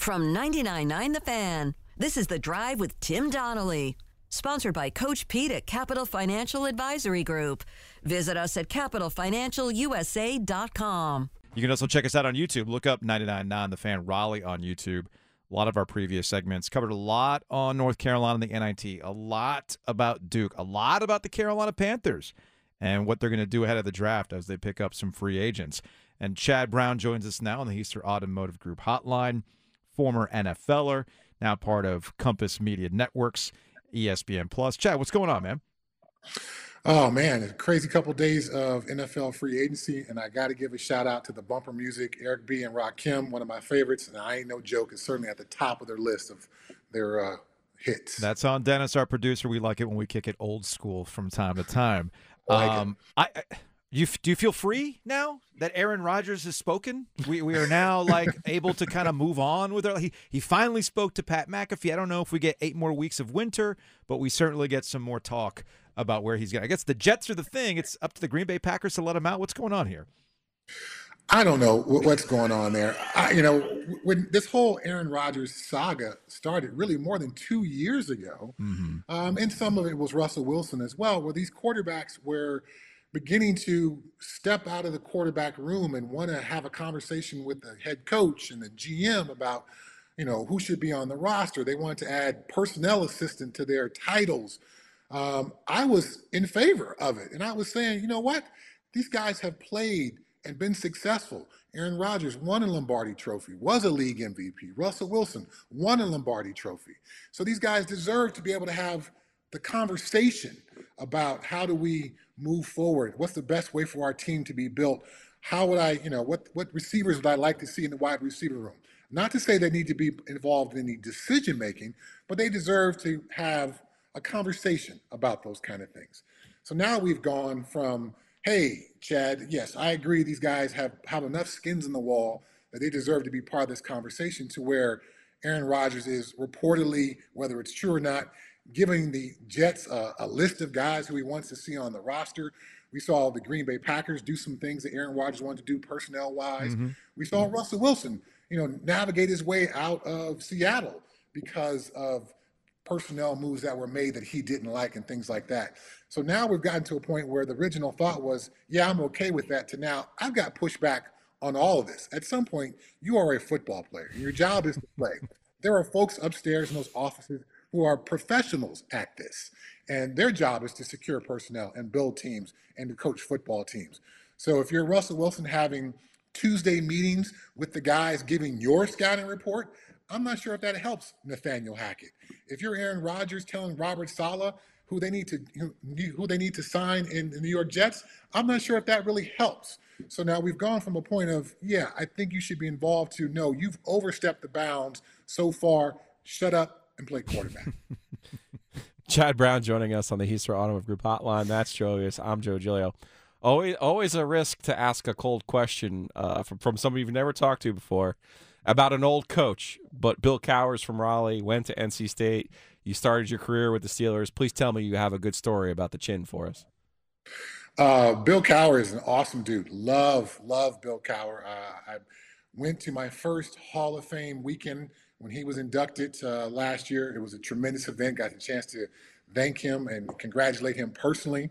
From 99.9 The Fan, this is The Drive with Tim Donnelly. Sponsored by Coach Pete at Capital Financial Advisory Group. Visit us at capitalfinancialusa.com. You can also check us out on YouTube. Look up 99.9 The Fan Raleigh on YouTube. A lot of our previous segments covered a lot on North Carolina and the NIT, a lot about Duke, a lot about the Carolina Panthers and what they're going to do ahead of the draft as they pick up some free agents. And Chad Brown joins us now on the Easter Automotive Group hotline, former NFLer, now part of Compass Media Networks, ESPN Plus. Chad, what's going on, man? Oh man, a crazy couple of days of NFL free agency, and I got to give a shout out to the bumper music, Eric B and Rakim, one of my favorites, and I ain't no joke, it's certainly at the top of their list of their uh, hits. That's on Dennis, our producer. We like it when we kick it old school from time to time. Like um, I, I, you do you feel free now that Aaron Rodgers has spoken? We we are now like able to kind of move on with it. He he finally spoke to Pat McAfee. I don't know if we get eight more weeks of winter, but we certainly get some more talk about where he's going. I guess the Jets are the thing. It's up to the Green Bay Packers to let him out. What's going on here? I don't know what's going on there. I, you know, when this whole Aaron Rodgers saga started, really more than two years ago, mm-hmm. um, and some of it was Russell Wilson as well, where these quarterbacks were beginning to step out of the quarterback room and want to have a conversation with the head coach and the GM about, you know, who should be on the roster. They wanted to add personnel assistant to their titles um, I was in favor of it. And I was saying, you know what? These guys have played and been successful. Aaron Rodgers won a Lombardi trophy, was a league MVP. Russell Wilson won a Lombardi trophy. So these guys deserve to be able to have the conversation about how do we move forward? What's the best way for our team to be built? How would I, you know, what what receivers would I like to see in the wide receiver room? Not to say they need to be involved in the decision making, but they deserve to have a conversation about those kind of things. So now we've gone from, hey, Chad, yes, I agree these guys have, have enough skins in the wall that they deserve to be part of this conversation to where Aaron Rodgers is reportedly, whether it's true or not, giving the Jets a, a list of guys who he wants to see on the roster. We saw the Green Bay Packers do some things that Aaron Rodgers wanted to do personnel wise. Mm-hmm. We saw Russell Wilson, you know, navigate his way out of Seattle because of personnel moves that were made that he didn't like and things like that. So now we've gotten to a point where the original thought was, yeah, I'm okay with that, to now I've got pushback on all of this. At some point, you are a football player, and your job is to play. There are folks upstairs in those offices who are professionals at this, and their job is to secure personnel and build teams and to coach football teams. So if you're Russell Wilson having Tuesday meetings with the guys giving your scouting report, I'm not sure if that helps Nathaniel Hackett. If you're Aaron Rodgers telling Robert Saleh who they need to who they need to sign in the New York Jets, I'm not sure if that really helps. So now we've gone from a point of yeah, I think you should be involved to no, you've overstepped the bounds so far. Shut up and play quarterback. Chad Brown joining us on the Heister Automotive Group hotline. That's Joe Ovies. I'm Joe Giglio. Always, always a risk to ask a cold question uh, from, from somebody you've never talked to before about an old coach, but Bill Cowher's from Raleigh, went to NC State. You started your career with the Steelers. Please tell me you have a good story about the chin for us. Uh, Bill Cowher is an awesome dude. Love, love Bill Cowher. Uh, I went to my first Hall of Fame weekend when he was inducted uh, last year. It was a tremendous event. Got a chance to thank him and congratulate him personally.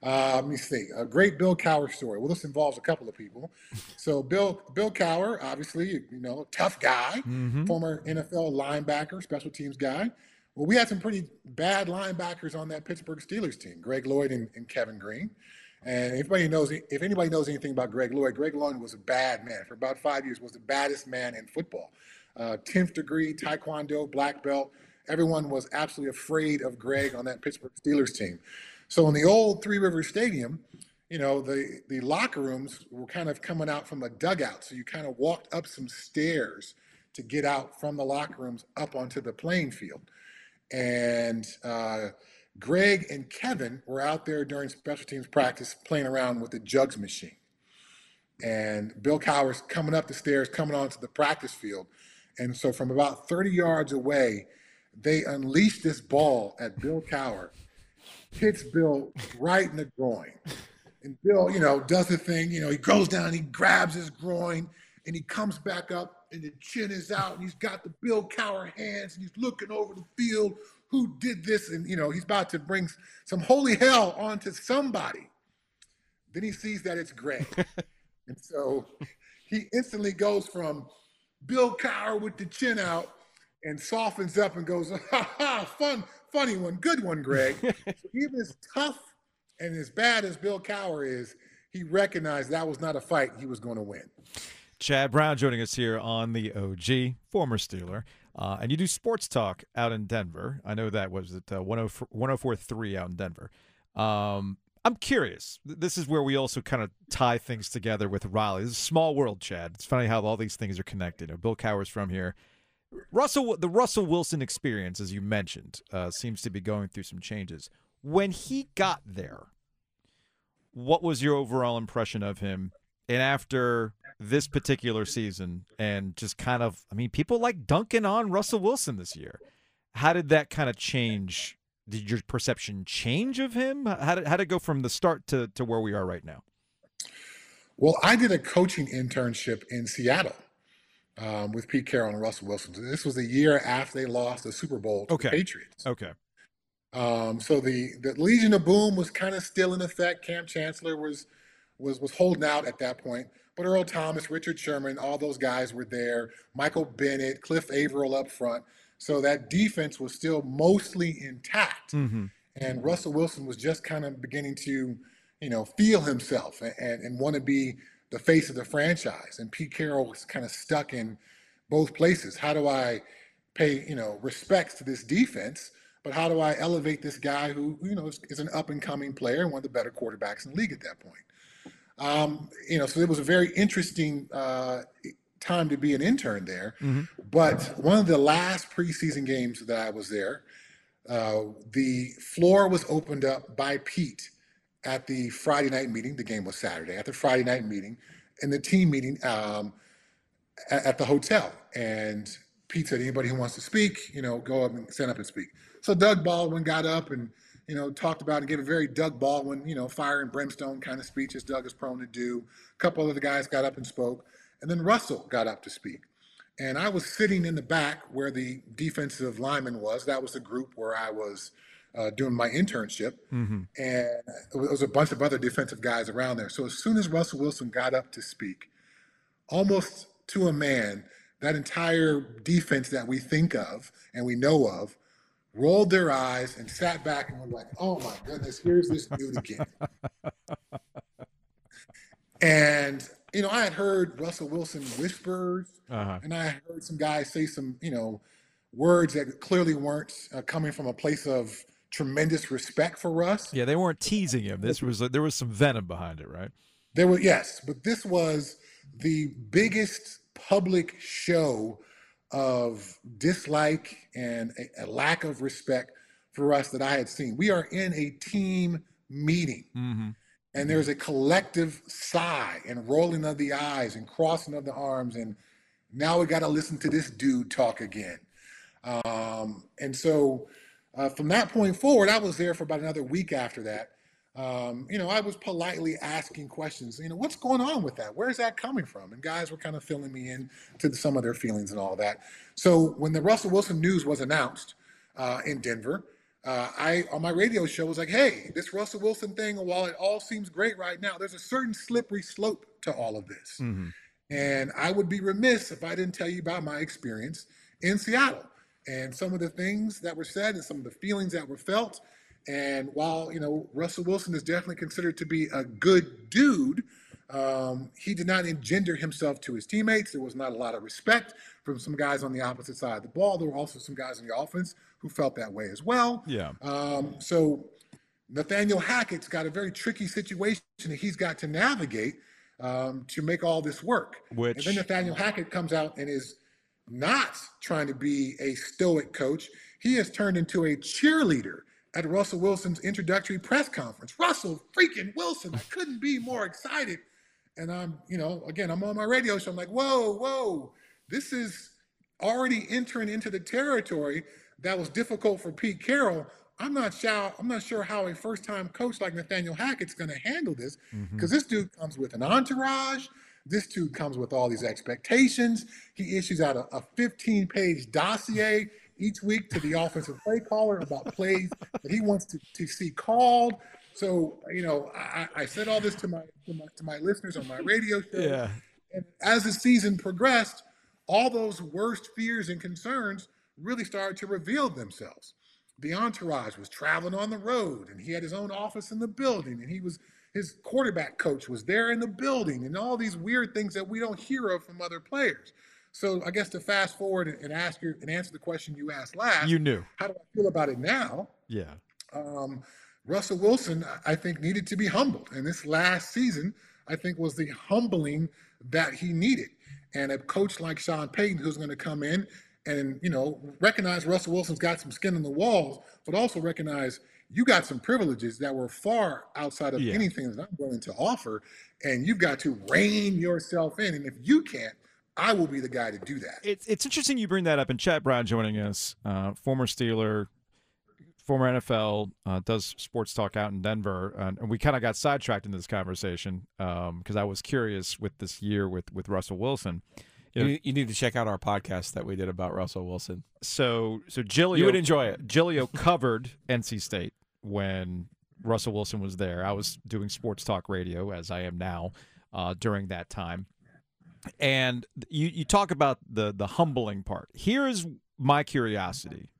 Uh, let me see. A great Bill Cowher story. Well, this involves a couple of people. So Bill Bill Cowher, obviously, you know, tough guy, mm-hmm. former NFL linebacker, special teams guy. Well, we had some pretty bad linebackers on that Pittsburgh Steelers team, Greg Lloyd and, and Kevin Greene. And if anybody knows, if anybody knows anything about Greg Lloyd, Greg Lloyd was a bad man for about five years. Was the baddest man in football. Uh, tenth degree Taekwondo black belt. Everyone was absolutely afraid of Greg on that Pittsburgh Steelers team. So in the old Three River Stadium, you know, the, the locker rooms were kind of coming out from a dugout. So you kind of walked up some stairs to get out from the locker rooms up onto the playing field. And uh, Greg and Kevin were out there during special teams practice playing around with the jugs machine. And Bill Cowher's coming up the stairs, coming onto the practice field. And so from about 30 yards away, they unleashed this ball at Bill Cowher hits Bill right in the groin. And Bill, you know, does the thing, you know, he goes down, he grabs his groin, and he comes back up and the chin is out, and he's got the Bill Cowher hands, and he's looking over the field. Who did this? And you know, he's about to bring some holy hell onto somebody. Then he sees that it's Greg. and so he instantly goes from Bill Cowher with the chin out and softens up and goes, ha ha, fun, funny one, good one, Greg. so even as tough and as bad as Bill Cowher is, he recognized that was not a fight he was going to win. Chad Brown joining us here on the OG, former Steeler. Uh, and you do sports talk out in Denver. I know that was at uh, 1043 out in Denver. Um, I'm curious. This is where we also kind of tie things together with Raleigh. This is a small world, Chad. It's funny how all these things are connected. Bill Cowher's from here. Russell, the Russell Wilson experience, as you mentioned, uh, seems to be going through some changes. When he got there, what was your overall impression of him? And after this particular season, and just kind of, I mean, people like dunking on Russell Wilson this year. How did that kind of change? Did your perception change of him? How did, how did it go from the start to, to where we are right now? Well, I did a coaching internship in Seattle um, with Pete Carroll and Russell Wilson. This was a year after they lost the Super Bowl to okay. the Patriots. Okay. Um, so the the Legion of Boom was kind of still in effect. Kam Chancellor was was was holding out at that point, but Earl Thomas, Richard Sherman, all those guys were there. Michael Bennett, Cliff Avril up front. So that defense was still mostly intact, mm-hmm. and Russell Wilson was just kind of beginning to, you know, feel himself and, and, and want to be the face of the franchise. And Pete Carroll was kind of stuck in both places. How do I pay, you know, respects to this defense? But how do I elevate this guy who, you know, is, is an up and coming player and one of the better quarterbacks in the league at that point? Um, you know, so it was a very interesting uh, time to be an intern there. Mm-hmm. But one of the last preseason games that I was there, uh, the floor was opened up by Pete at the Friday night meeting. The game was Saturday. At the Friday night meeting, and the team meeting um, at, at the hotel, and Pete said, "Anybody who wants to speak, you know, go up and stand up and speak." So Doug Baldwin got up and you know talked about and gave a very Doug Baldwin, you know, fire and brimstone kind of speech as Doug is prone to do. A couple of the guys got up and spoke, and then Russell got up to speak. And I was sitting in the back where the defensive lineman was. That was the group where I was uh, doing my internship, mm-hmm. and there was a bunch of other defensive guys around there. So as soon as Russell Wilson got up to speak, almost to a man, that entire defense that we think of and we know of rolled their eyes and sat back and were like, "Oh my goodness, here's this dude again." and you know, I had heard Russell Wilson whispers, uh-huh. and I heard some guys say some, you know, words that clearly weren't uh, coming from a place of tremendous respect for Russ. Yeah, they weren't teasing him. This was there was some venom behind it, right? There was yes, but this was the biggest public show of dislike and a, a, lack of respect for us that I had seen. We are in a team meeting, mm-hmm. And there's a collective sigh and rolling of the eyes and crossing of the arms, and now we got to listen to this dude talk again. Um, and so uh, from that point forward, I was there for about another week after that. Um, you know, I was politely asking questions. You know, what's going on with that? Where's that coming from? And guys were kind of filling me in to some of their feelings and all that. So when the Russell Wilson news was announced uh, in Denver, uh, I on my radio show was like, "Hey, this Russell Wilson thing. While it all seems great right now, there's a certain slippery slope to all of this." Mm-hmm. And I would be remiss if I didn't tell you about my experience in Seattle and some of the things that were said and some of the feelings that were felt and while you know Russell Wilson is definitely considered to be a good dude, um, he did not engender himself to his teammates. There was not a lot of respect from some guys on the opposite side of the ball. There were also some guys in the offense who felt that way as well. Yeah. Um, so Nathaniel Hackett's got a very tricky situation that he's got to navigate um, to make all this work. Which and then Nathaniel Hackett comes out and is not trying to be a stoic coach. He has turned into a cheerleader at Russell Wilson's introductory press conference. Russell freaking Wilson. I couldn't be more excited. And I'm, you know, again, I'm on my radio show. I'm like, whoa, whoa, this is already entering into the territory that was difficult for Pete Carroll. I'm not sure. I'm not sure how a first-time coach like Nathaniel Hackett's going to handle this because mm-hmm. this dude comes with an entourage. This dude comes with all these expectations. He issues out a, a 15 page dossier each week to the offensive play caller about plays that he wants to, to see called. So, you know, I, I said all this to my, to my to my listeners on my radio show. Yeah. And as the season progressed, all those worst fears and concerns really started to reveal themselves. The entourage was traveling on the road, and he had his own office in the building, and he was his quarterback coach was there in the building, and all these weird things that we don't hear of from other players. So I guess to fast forward and ask you and answer the question you asked last, You knew. how do I feel about it now? Yeah. um, Russell Wilson, I think, needed to be humbled. And this last season, I think, was the humbling that he needed. And a coach like Sean Payton, who's going to come in and, you know, recognize Russell Wilson's got some skin in the walls, but also recognize you got some privileges that were far outside of Yeah. anything that I'm willing to offer. And you've got to rein yourself in. And if you can't, I will be the guy to do that. It's it's interesting you bring that up. And Chad Brown joining us, uh, former Steeler, former NFL, uh, does sports talk out in Denver, and, and we kind of got sidetracked into this conversation because I was curious with this year with with Russell Wilson. You, need- you need to check out our podcast that we did about Russell Wilson. So so Giglio You would enjoy it. Giglio covered NC State when Russell Wilson was there. I was doing sports talk radio as I am now uh, during that time. And you, you talk about the the humbling part. Here is my curiosity,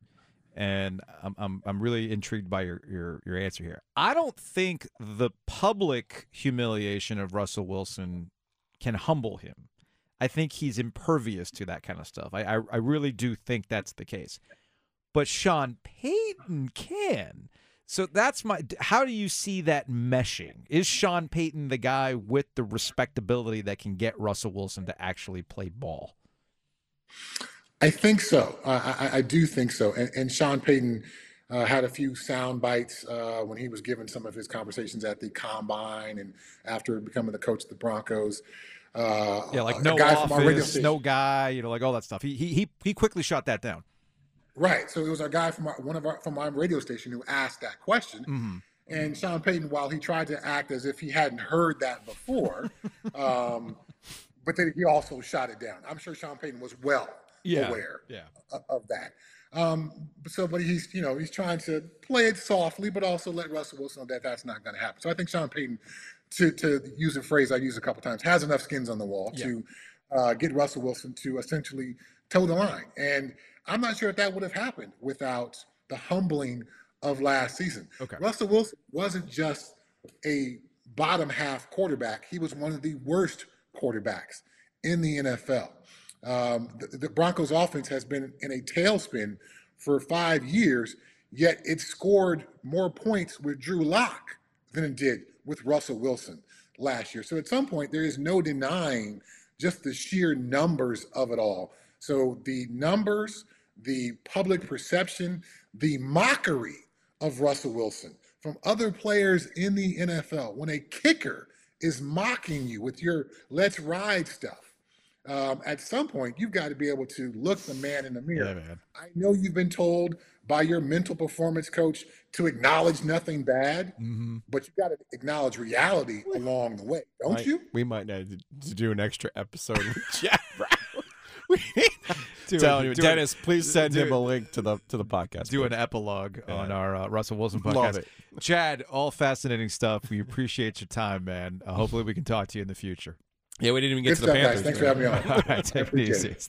and I'm I'm, I'm really intrigued by your, your your answer here. I don't think the public humiliation of Russell Wilson can humble him. I think he's impervious to that kind of stuff. I I, I really do think that's the case. But Sean Payton can. So that's my. How do you see that meshing? Is Sean Payton the guy with the respectability that can get Russell Wilson to actually play ball? I think so. I, I, I do think so. And, and Sean Payton uh, had a few sound bites uh, when he was given some of his conversations at the combine and after becoming the coach of the Broncos. Uh, Yeah, like no guy from our radio office, no guy, you know, like all that stuff. He he he, he quickly shot that down. Right. So it was a guy from our, one of our from our radio station who asked that question. Mm-hmm. And Sean Payton, while he tried to act as if he hadn't heard that before, um, but then he also shot it down. I'm sure Sean Payton was well Yeah. aware Yeah. of, of that. Um, so, but he's you know he's trying to play it softly, but also let Russell Wilson know that that's not going to happen. So I think Sean Payton, to to use a phrase I use a couple times, has enough skins on the wall to uh, get Russell Wilson to essentially toe the line. And I'm not sure if that would have happened without the humbling of last season. Okay. Russell Wilson wasn't just a bottom half quarterback; he was one of the worst quarterbacks in the NFL. Um, the, the Broncos' offense has been in a tailspin for five years, yet it scored more points with Drew Lock than it did with Russell Wilson last year. So at some point, there is no denying just the sheer numbers of it all. So the numbers, the public perception, the mockery of Russell Wilson from other players in the NFL when a kicker is mocking you with your let's ride stuff. Um, at some point, you've got to be able to look the man in the mirror. Yeah. I know you've been told by your mental performance coach to acknowledge nothing bad, Mm-hmm. but you got to acknowledge reality along the way, don't Might- you? We might need to do an extra episode with Chad Brown. We Do telling it- you, do it- Dennis, please send do him a link to the to the podcast. Do an please. epilogue on our uh, Russell Wilson podcast. Love it. Chad, all fascinating stuff. We appreciate your time, man. Uh, hopefully, we can talk to you in the future. Yeah, we didn't even Good get to the stuff, guys. Panthers. Thanks for having me on. All right, take it appreciate easy. it.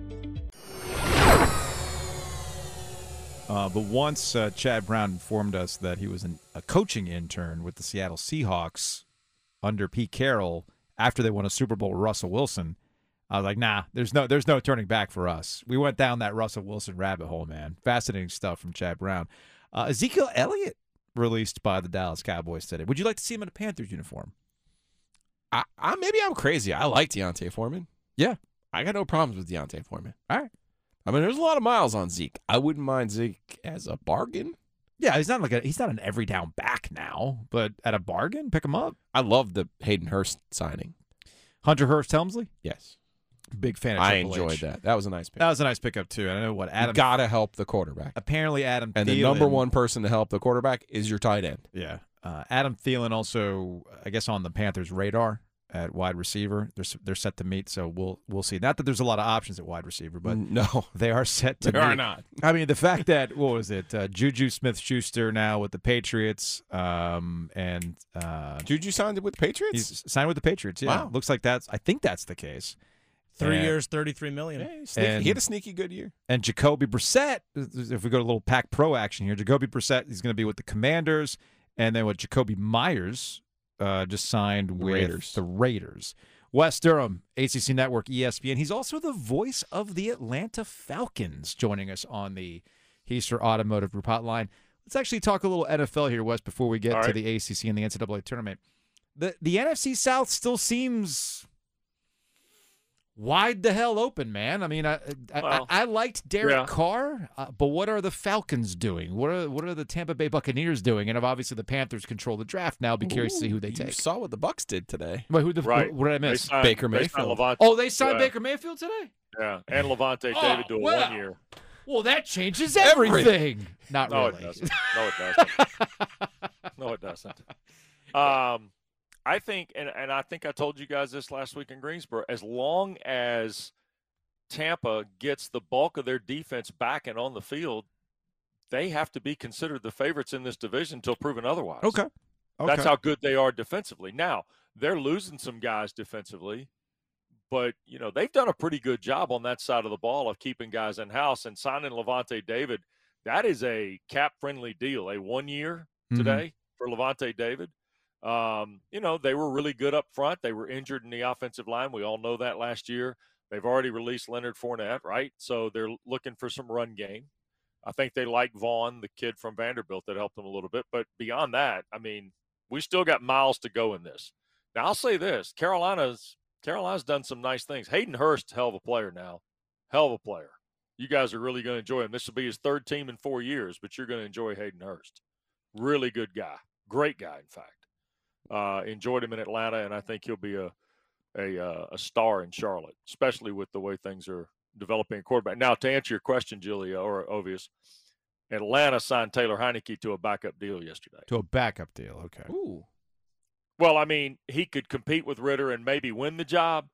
Uh, but once uh, Chad Brown informed us that he was an, a coaching intern with the Seattle Seahawks under Pete Carroll after they won a Super Bowl with Russell Wilson, I was like, nah, there's no there's no turning back for us. We went down that Russell Wilson rabbit hole, man. Fascinating stuff from Chad Brown. Uh, Ezekiel Elliott released by the Dallas Cowboys today. Would you like to see him in a Panthers uniform? I, I maybe I'm crazy. I like D'Onta Foreman. Yeah, I got no problems with D'Onta Foreman. All right. I mean, there's a lot of miles on Zeke. I wouldn't mind Zeke as a bargain. Yeah, he's not like a he's not an every down back now, but at a bargain, pick him up. I love the Hayden Hurst signing. Hunter Hearst Helmsley, Yes, big fan. of I Triple enjoyed H. that. That was a nice pick. That was a nice pickup too. And I know what Adam gotta help the quarterback, apparently Adam and the number one person to help the quarterback is your tight end. Yeah, uh, Adam Thielen also, I guess, on the Panthers' radar at wide receiver. They're they're set to meet, so we'll we'll see. Not that there's a lot of options at wide receiver, but no, they are set to they meet. are not. I mean, the fact that what was it, uh, Juju Smith-Schuster now with the Patriots, um, and uh, Juju signed with the Patriots. he's signed with the Patriots. Yeah, Wow. looks like that's. I think that's the case. Three And- years, thirty-three million. Yeah, sneaky- And- he had a sneaky good year. And Jacoby Brissett, if we go to a little Pack Pro action here, Jacoby Brissett, he's going to be with the Commanders, and then with Jakobi Meyers, uh, just signed with Raiders. the Raiders. Wes Durham, ACC Network, ESPN. He's also the voice of the Atlanta Falcons, joining us on the Heister Automotive Group Hotline. Let's actually talk a little NFL here, Wes, before we get All to the ACC and the NCAA tournament. The the NFC South still seems wide the hell open, man. I mean, I I, Well, I, I liked Derek yeah. Carr, uh, but what are the Falcons doing? What are what are the Tampa Bay Buccaneers doing? And obviously the Panthers control the draft now. I'll be curious to see who they You take. saw what the Bucks did today. Wait, who the Right. what did I miss? signed- Baker Mayfield. Lavonte, Oh, they signed Yeah. Baker Mayfield today. yeah, and Lavonte Oh, David to a wow. one year. Well, that changes Everything. everything. Not No, really. it doesn't. No, it doesn't. no, it doesn't. Um, I think, and, and I think I told you guys this last week in Greensboro. As long as Tampa gets the bulk of their defense back and on the field, they have to be considered the favorites in this division until proven otherwise. Okay. Okay. That's how good they are defensively. Now they're losing some guys defensively, but you know they've done a pretty good job on that side of the ball of keeping guys in house and signing Lavonte David. That is a cap friendly deal, a one year Mhm. today for Lavonte David. Um, you know they were really good up front. They were injured in the offensive line. We all know that last year. They've already released Leonard Fournette, right? So they're looking for some run game. I think they like Vaughn, the kid from Vanderbilt, that helped them a little bit. But beyond that, I mean, we still got miles to go in this. Now I'll say this: Carolina's Carolina's done some nice things. Hayden Hurst, hell of a player now, hell of a player. You guys are really going to enjoy him. This will be his third team in four years, but you're going to enjoy Hayden Hurst. Really good guy, great guy, in fact. Uh, enjoyed him in Atlanta, and I think he'll be a a uh, a star in Charlotte, especially with the way things are developing a quarterback. Now, to answer your question, Julia or Ovies, Atlanta signed Taylor Heinicke to a backup deal yesterday. to a backup deal. Okay. Ooh. Well, I mean, he could compete with Ridder and maybe win the job,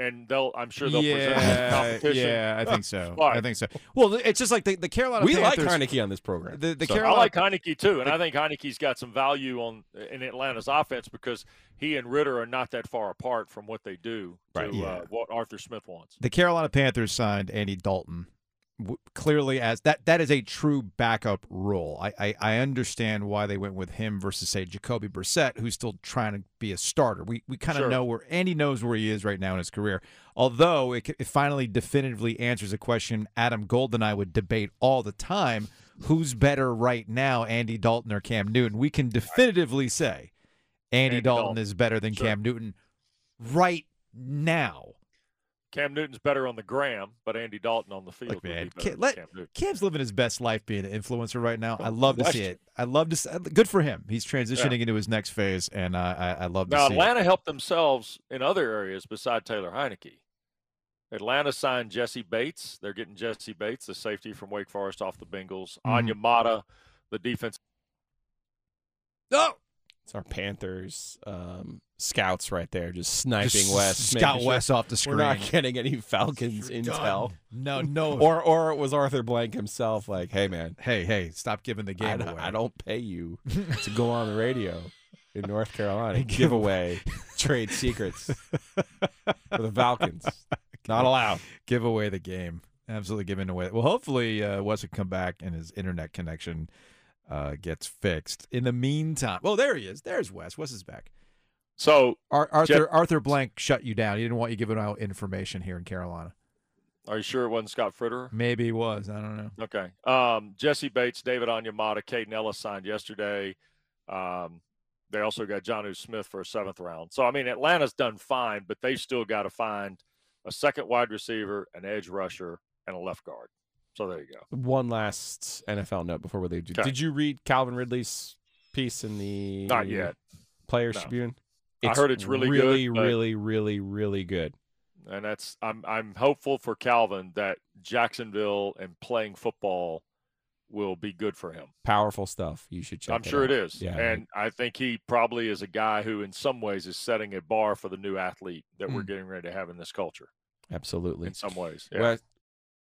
and they'll. I'm sure they'll present him yeah, competition. yeah, I think so. I think so. Well, it's just like the, the Carolina We like Panthers. Heinicke on this program. The, the So- I like Heinicke too, and I think Heinicke's got some value on in Atlanta's offense because he and Ridder are not that far apart from what they do to Right, yeah. uh, what Arthur Smith wants. the Carolina Panthers signed Andy Dalton w- clearly as that that is a true backup role. I, I I understand why they went with him versus say Jacoby Brissett, who's still trying to be a starter. We we kind of Sure. know where Andy knows where he is right now in his career. Although it, it finally definitively answers a question Adam Gold and I would debate all the time: Who's better right now, Andy Dalton or Cam Newton? We can definitively say Andy, Andy Dalton, Dalton. is better than Sure. Cam Newton right now. Cam Newton's better on the gram, but Andy Dalton on the field. Look, be man, better Cam, than let, Cam. Cam's living his best life being an influencer right now. I love to see it. I love to. See, good for him. He's transitioning into his next phase, and uh, I, I love to Now see. it. Atlanta helped themselves in other areas beside Taylor Heinicke. Atlanta signed Jessie Bates. They're getting Jessie Bates, the safety from Wake Forest, off the Bengals. Mhm. Onyemata, the defense. It's our Panthers um, scouts right there, just sniping just West. Scout sure West off the screen. We're not getting any Falcons You're intel. done. No, no. Or or it was Arthur Blank himself, like, hey man, hey, hey, stop giving the game don't, away. I don't pay you to go on the radio in North Carolina give away trade secrets for the Falcons. Not allowed. give away the game. Absolutely giving away. Well, hopefully uh, Wes will come back and his internet connection uh, gets fixed. In the meantime, well, there he is. There's Wes. Wes is back. So Ar- Arthur Jeff- Arthur Blank shut you down. He didn't want you giving out information here in Carolina. are you sure it wasn't Scott Fritterer? Maybe he was. I don't know. Okay. Um, Jessie Bates, David Onyemata, Kaden Elliss signed yesterday. Um, they also got Jonnu Smith for a seventh round. So I mean, Atlanta's done fine, but they've still got to find a second wide receiver, an edge rusher, and a left guard. So there you go. One last NFL note before we leave. Okay. Did you read Calvin Ridley's piece in the Not yet. Players No. Tribune? I heard it's really really, good, but- really, really, really good. and that's I'm I'm hopeful for Calvin that Jacksonville and playing football will be good for him. Powerful stuff. You should check. Out. I'm sure out. it is. Yeah, And I think he probably is a guy who in some ways is setting a bar for the new athlete that we're Mm. getting ready to have in this culture absolutely. in some ways. Yeah. Well,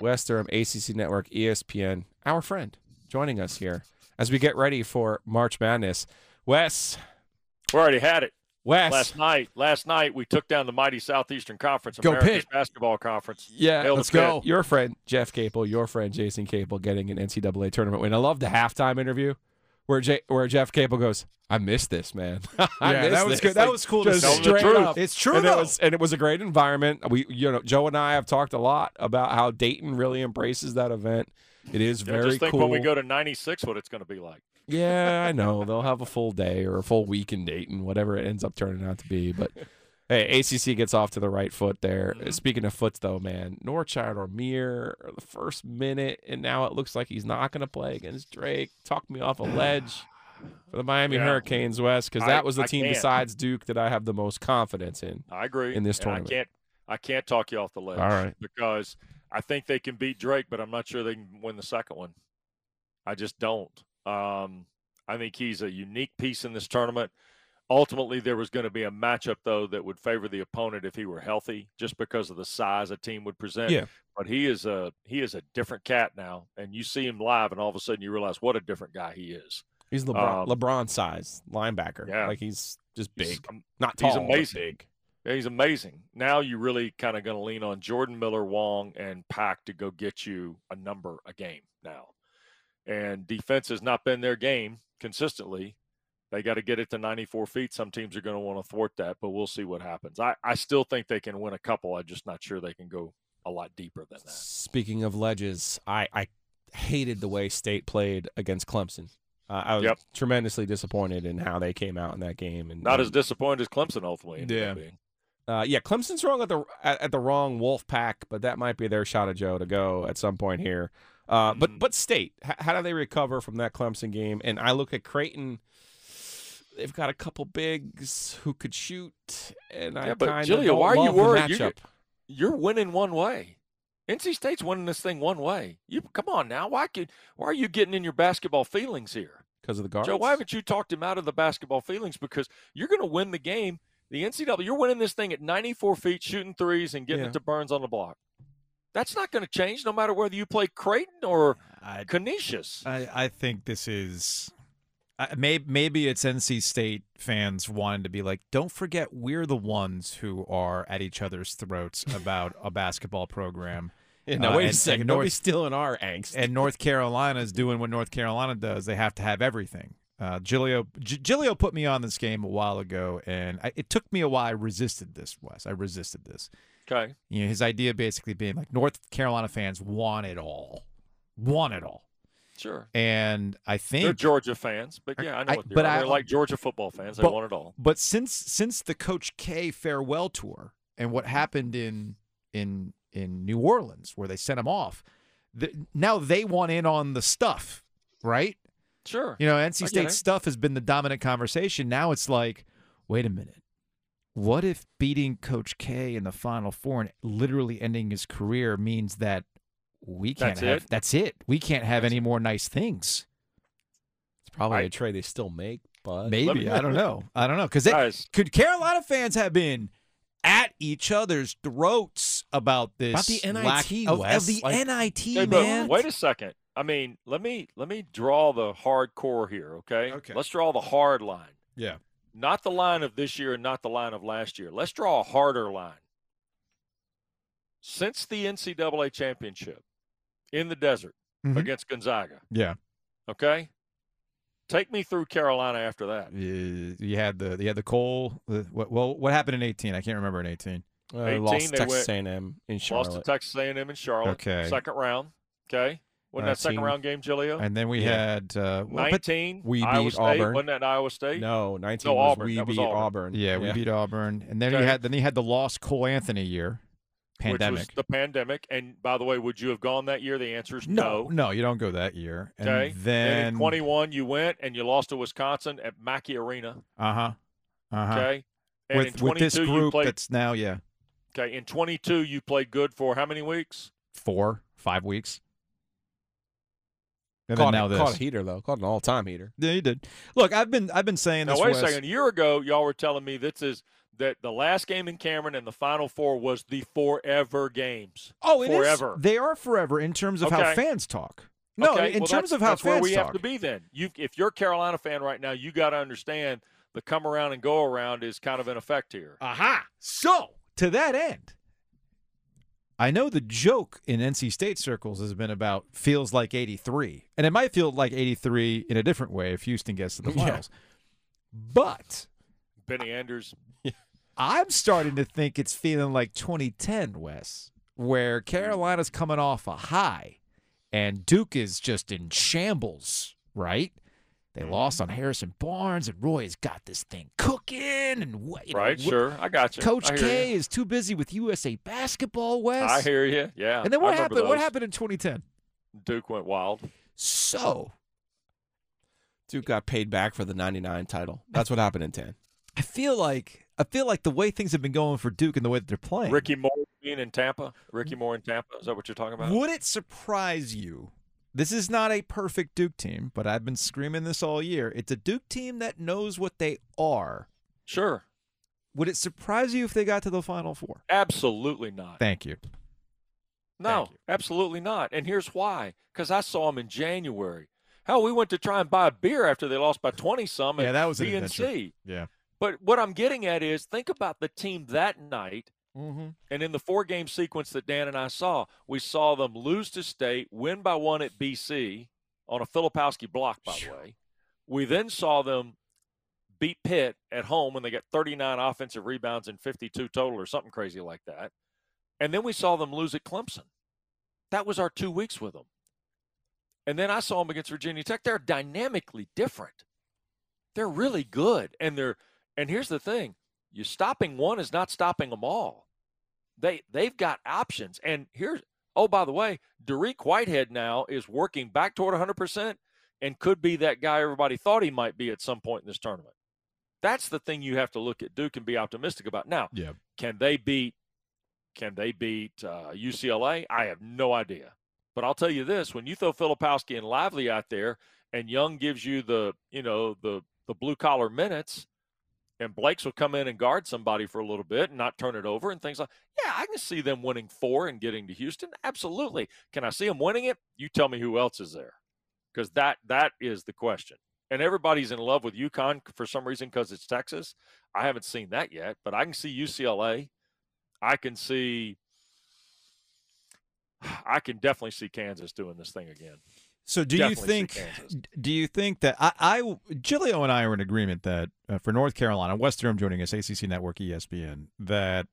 Wes Durham, ACC Network, ESPN, our friend, joining us here as we get ready for March Madness. Wes, we already had it Wes, last night. Last night we took down the mighty Southeastern Conference, Go America's Pitt. basketball conference. yeah, Hail let's go. Your friend Jeff Capel, your friend Jason Capel, getting an NCAA tournament win. I love the halftime interview where J- where Jeff Capel goes, "I missed this, man. I Yeah, missed that was this." good. That Like, was cool to just see. The straight truth. up. It's true and it though. was and it was a great environment. We, you know, Joe and I have talked a lot about how Dayton really embraces that event. It is Yeah, very just think cool. when we go to 96, what it's going to be like. Yeah, I know. They'll have a full day or a full week in Dayton, whatever it ends up turning out to be. But hey, ACC gets off to the right foot there. Mhm. Speaking of foots, though, man, Norchad Omier, the first minute, and now it looks like he's not going to play against Drake. Talked me off a ledge for the Miami Yeah. Hurricanes, West, because that was the I team can't. besides Duke that I have the most confidence in. I agree. In this and tournament. I can't, I can't talk you off the ledge. All right. Because I think they can beat Drake, but I'm not sure they can win the second one. I just don't. Um, I think he's a unique piece in this tournament. Ultimately, there was going to be a matchup though that would favor the opponent if he were healthy, just because of the size a team would present. Yeah. But he is a he is a different cat now, and you see him live, and all of a sudden you realize what a different guy he is. He's LeBron, Um, LeBron size linebacker. Yeah. Like he's just big. am- Not tall, he's amazing. big. Yeah, he's amazing. Now you really kind of going to lean on Jordan Miller, Wong, and Pack to go get you a number a game now. And defense has not been their game consistently. They got to get it to 94 feet. Some teams are going to want to thwart that, but we'll see what happens. I, I still think they can win a couple. I'm just not sure they can go a lot deeper than that. Speaking of ledges, I, I hated the way State played against Clemson. Uh, I was Yep. tremendously disappointed in how they came out in that game. And Not as disappointed as Clemson ultimately. Yeah. being. uh, yeah, Clemson's wrong at the at, at the wrong Wolf Pack, but that might be their shot at Joe to go at some point here. Uh, But Mhm. but State, h- how do they recover from that Clemson game? And I look at Creighton. They've got a couple bigs who could shoot, and I Yeah, but kind Julia, of why are you love the worried? You're- matchup. You're winning one way. NC State's winning this thing one way. You come on now. Why could, why are you getting in your basketball feelings here? because of the guards. Joe, why haven't you talked him out of the basketball feelings? Because you're going to win the game. The NCAA, you're winning this thing at 94 feet, shooting threes, and getting Yeah. it to Burns on the block. That's not going to change no matter whether you play Creighton or I, Canisius. I, I think this is maybe maybe it's NC State fans wanting to be like, don't forget we're the ones who are at each other's throats about a basketball program. Yeah, no, Uh, wait a second. and Nobody's North- stealing our angst. and North Carolina's doing what North Carolina does. They have to have everything. Uh, Giglio, G- Giglio put me on this game a while ago, and I, it took me a while. I resisted this, Wes. I resisted this. Okay. You know, his idea basically being like North Carolina fans want it all, want it all, Sure. and I think They're Georgia fans, but yeah, I know I- what they but are. I- They're like Georgia football fans. They but- want it all. But since since the Coach K farewell tour and what happened in in in New Orleans where they sent him off, the, now they want in on the stuff, right? Sure. You know, NC State stuff has been the dominant conversation. Now it's like, wait a minute. What if beating Coach K in the Final Four and literally ending his career means that we can't That's have it? that's it. We can't have any more nice things. it's probably I- a trade they still make, but Maybe me- I don't know. I don't know because Guys, could Carolina fans have been at each other's throats about this About the lack NIT, of, of the like- NIT Hey, man? wait a second. I mean, let me let me draw the hardcore here, okay? Okay. Let's draw the hard line. Yeah. Not the line of this year and not the line of last year. Let's draw a harder line. since the NCAA championship in the desert Mhm. against Gonzaga. Yeah. Okay. Take me through Carolina after that. You, you had the you had the Cole. The, what, well, what happened in 18? I can't remember in 18. Uh, 18, lost to they Texas went- A&M in Lost Charlotte. to Texas A&M in Charlotte. Okay. Second round. Okay. Wasn't that second round game, Giglio? And then we Yeah. had uh, well, 19. we Iowa beat State. Auburn. Wasn't that Iowa State? No, 19 No, was Auburn. we That was beat Auburn. Auburn. yeah, we beat Auburn, and then you had then you had the lost Cole Anthony year, Which was pandemic. the pandemic. And by the way, would you have gone that year? The answer is no, no. no, you don't go that year. And Okay. then in 21, you went and you lost to Wisconsin at Mackey Arena. uh huh, uh huh. Okay. And in With 22, with this you group played. that's now yeah Okay. In 22, you played good for how many weeks? four five weeks. And Caught, then now a, this. caught a heater though. Caught an all-time heater. Yeah, you did. Look, I've been I've been saying Now this. wait Wes. a second. A year ago, y'all were telling me this is that the last game in Cameron and the Final Four was the forever games. Oh, it is. forever. They are forever in terms of how fans talk. No, okay, in well, terms of how that's where we talk. have to be. Then you, if you're a Carolina fan right now, you got to understand the come around and go around is kind of in effect here. Aha. So, to that end, I know the joke in NC State circles has been about feels like 83. And it might feel like 83 in a different way if Houston gets to the Yeah. finals. But Benny Anders. I'm starting to think it's feeling like 2010, Wes, where Carolina's coming off a high and Duke is just in shambles, right? They Mm-hmm. lost on Harrison Barnes, and Roy has got this thing cooking. And what, you know, Right, what- sure. I got you. Coach K you. is too busy with USA basketball, Wes. I hear you. Yeah. And then what remember happened? What happened in 2010? Duke went wild. So Duke got paid back for the 99 title. That's what happened in 10. I feel like I feel like the way things have been going for Duke and the way that they're playing. Ricky Moore being in Tampa. Ricky Moore in Tampa. Is that what you're talking about? Would it surprise you? This is not a perfect Duke team, but I've been screaming this all year. It's a Duke team that knows what they are. Sure. Would it surprise you if they got to the Final Four? Absolutely not. Thank you. No, Thank you. absolutely not. And here's why. Because I saw them in January. Hell, we went to try and buy a beer after they lost by 20 some Yeah, at that was an BNC. Yeah. But what I'm getting at is think about the team that night Mm-hmm. and in the four game sequence that Dan and I saw, we saw them lose to state, win by one at BC on a Filipowski block, by the way. We then saw them beat Pitt at home when they got 39 offensive rebounds and 52 total or something crazy like that. And then we saw them lose at Clemson. That was our two weeks with them. And then I saw them against Virginia Tech. They're dynamically different. They're really good. And they're and here's the thing. You stopping one is not stopping them all. They they've got options. And here's oh by the way, Dariq Whitehead now is working back toward 100% and could be that guy everybody thought he might be at some point in this tournament. That's the thing you have to look at Duke and be optimistic about. Now, Yeah. can they beat can they beat uh, UCLA? I have no idea. But I'll tell you this: when you throw Filipowski and Lively out there, and Young gives you the you know the the blue collar minutes, and Blake's will come in and guard somebody for a little bit and not turn it over and things like. Yeah, I can see them winning four and getting to Houston. Absolutely. Can I see them winning it? You tell me who else is there, because that that is the question. And everybody's in love with UConn for some reason because it's Texas. I haven't seen that yet, but I can see UCLA. I can see. I can definitely see Kansas doing this thing again. So do Definitely you think? Do you think that I, I Giglio and I are in agreement that uh, for North Carolina, Wes Durham joining us, ACC Network, ESPN, that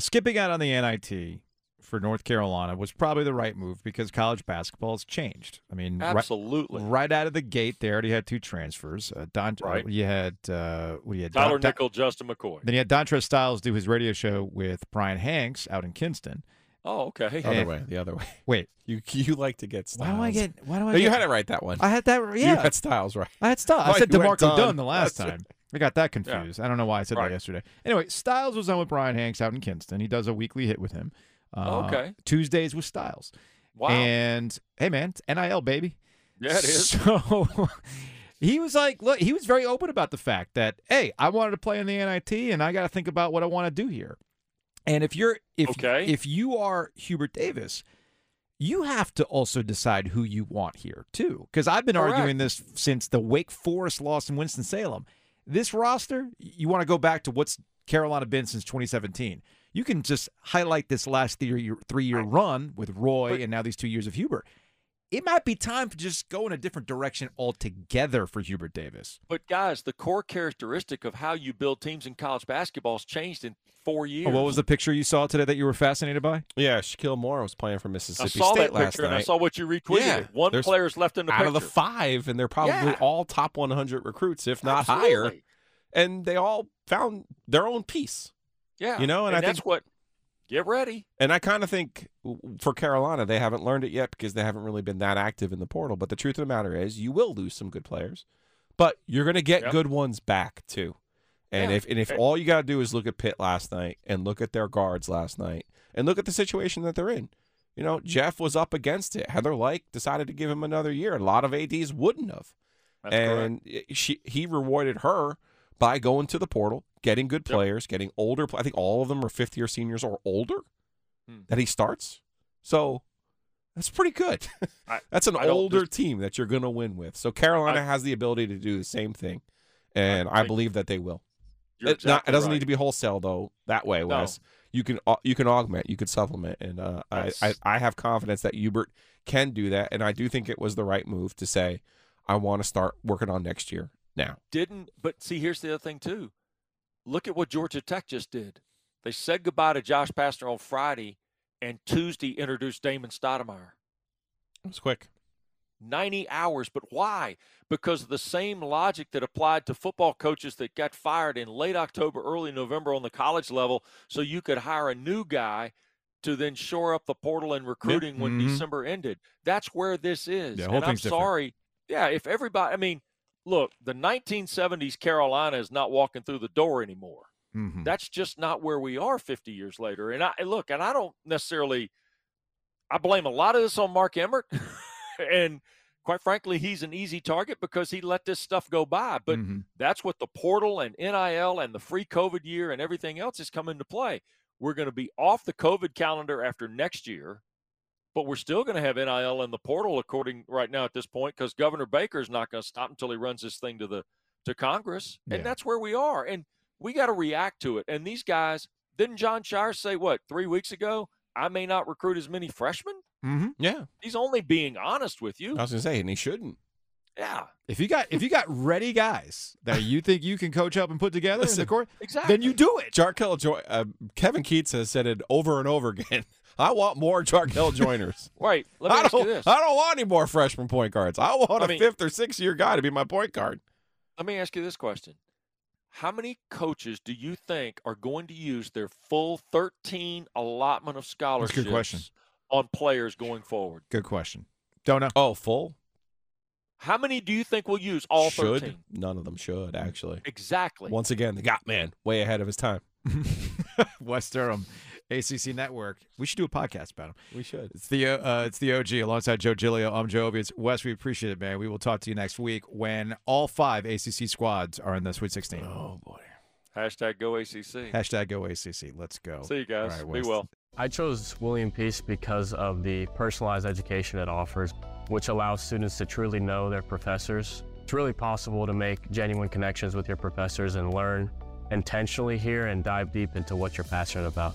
skipping out on the NIT for North Carolina was probably the right move because college basketball has changed. I mean, Absolutely. right out of the gate, they already had two transfers. Uh, Don, Right. you had uh, what you had Tyler Don- Don- Nickel, Justin McKoy. Then you had Dontrez Styles do his radio show with Brian Hanks out in Kinston. Oh, okay. The Other And- way, the other way. Wait, You you like to get Styles. why styles. do I get? Why do I? No, you had it right that one. I had that. Yeah. You Yeah, had styles right. I had Styles. Oh, I said you went DeMarco Dunn. Dunn the last That's time. I got that confused. I don't know why I said Right. that yesterday. Anyway, Styles was on with Brian Hanks out in Kinston. He does a weekly hit with him. Oh, Uh, okay. Tuesdays with Styles. Wow. And hey, man, it's NIL baby. yeah, it is. So he was like, look, he was very open about the fact that hey, I wanted to play in the NIT, and I got to think about what I want to do here. And if you're if Okay. if you are Hubert Davis, you have to also decide who you want here too. Because I've been Correct. arguing this since the Wake Forest loss in Winston Salem. This roster, you want to go back to what's Carolina been since 2017. You can just highlight this last three year, three year run with Roy But- and now these two years of Hubert. It might be time to just go in a different direction altogether for Hubert Davis. But guys, the core characteristic of how you build teams in college basketball has changed in four oh, years. Oh, what was the picture you saw today that you were fascinated by? Yeah, Shaquille Moore was playing for I Mississippi saw State that last picture and I saw what you retweeted. Yeah. One there's- player's left in the out picture. of the five, and they're probably Yeah. all top 100 recruits, if not higher. And they all found their own piece. Yeah, You know, and I think that's think- what. Get ready. And I kind of think for Carolina, they haven't learned it yet because they haven't really been that active in the portal. But the truth of the matter is, you will lose some good players, but you're going to get Yep. good ones back too. And Yeah. if and if all you got to do is look at Pitt last night and look at their guards last night and look at the situation that they're in, you know, Jeff was up against it. Heather Lyke decided to give him another year. A lot of ads wouldn't have, That's and eh, she he rewarded her by going to the portal, getting good Yep. players, getting older. I think all of them are fifth year seniors or older Hmm. that he starts. So that's pretty good. I- that's an older team that you're going to win with. So Carolina I- has the ability to do the same thing, and I, I- believe that they will. It, not, it doesn't right. need to be wholesale though. That way, No. Wes. You can you can augment, you can supplement, and uh, I, I I have confidence that Hubert can do that, and I do think it was the right move to say, I want to start working on next year now. didn't but see here's the other thing too look at what georgia tech just did they said goodbye to josh pastner on friday and tuesday introduced damon stoudamire It was quick. 90 hours but why because of the same logic that applied to football coaches that got fired in late october early november on the college level so you could hire a new guy to then shore up the portal and recruiting when Mhm. december ended that's where this is Yeah, and i'm different. sorry yeah if everybody i mean look the 1970s carolina is not walking through the door anymore Mm-hmm. that's just not where we are 50 years later. And I look, and I don't necessarily, I blame a lot of this on Mark Emmert, and quite frankly, he's an easy target because he let this stuff go by. But Mhm. that's what the portal and NIL and the free COVID year and everything else has come into play. We're going to be off the COVID calendar after next year, but we're still going to have NIL in the portal, according right now at this point, because Governor Baker is not going to stop until he runs this thing to the to Congress, and that's where we are. And we got to react to it. And these guys, didn't Jon Scheyer say what three weeks ago? I may not recruit as many freshmen. Mm-hmm. Yeah, He's only being honest with you. I was gonna say, and he shouldn't. Yeah, If you got if you got ready guys that you think you can coach up and put together in the court, exactly. then you do it. Jarkel, jo- uh, Kevin Keatts has said it over and over again. I want more Jarkel joiners. Wait, let me I ask you don't. this. I don't want any more freshman point guards. I want I a mean- fifth or sixth year guy to be my point guard. Let me ask you this question. How many coaches do you think are going to use their full 13 allotment of That's scholarships good question. on players going forward? Good question. Don't know. Oh, full How many do you think will use all should 13? none of them should actually. Exactly. Once again, the got man way ahead of his time. Wes Durham, ACC Network. We should do a podcast about him. We should. It's the uh, it's the OG alongside Joe Giglio. I'm Joe It's Wes. We appreciate it, man. We will talk to you next week when all five ACC squads are in the Sweet 16. Oh boy. Hashtag go ACC. Hashtag go ACC. Let's go. See you guys. All right, Be well. I chose William Peace because of the personalized education it offers, which allows students to truly know their professors. It's really possible to make genuine connections with your professors and learn intentionally here and dive deep into what you're passionate about.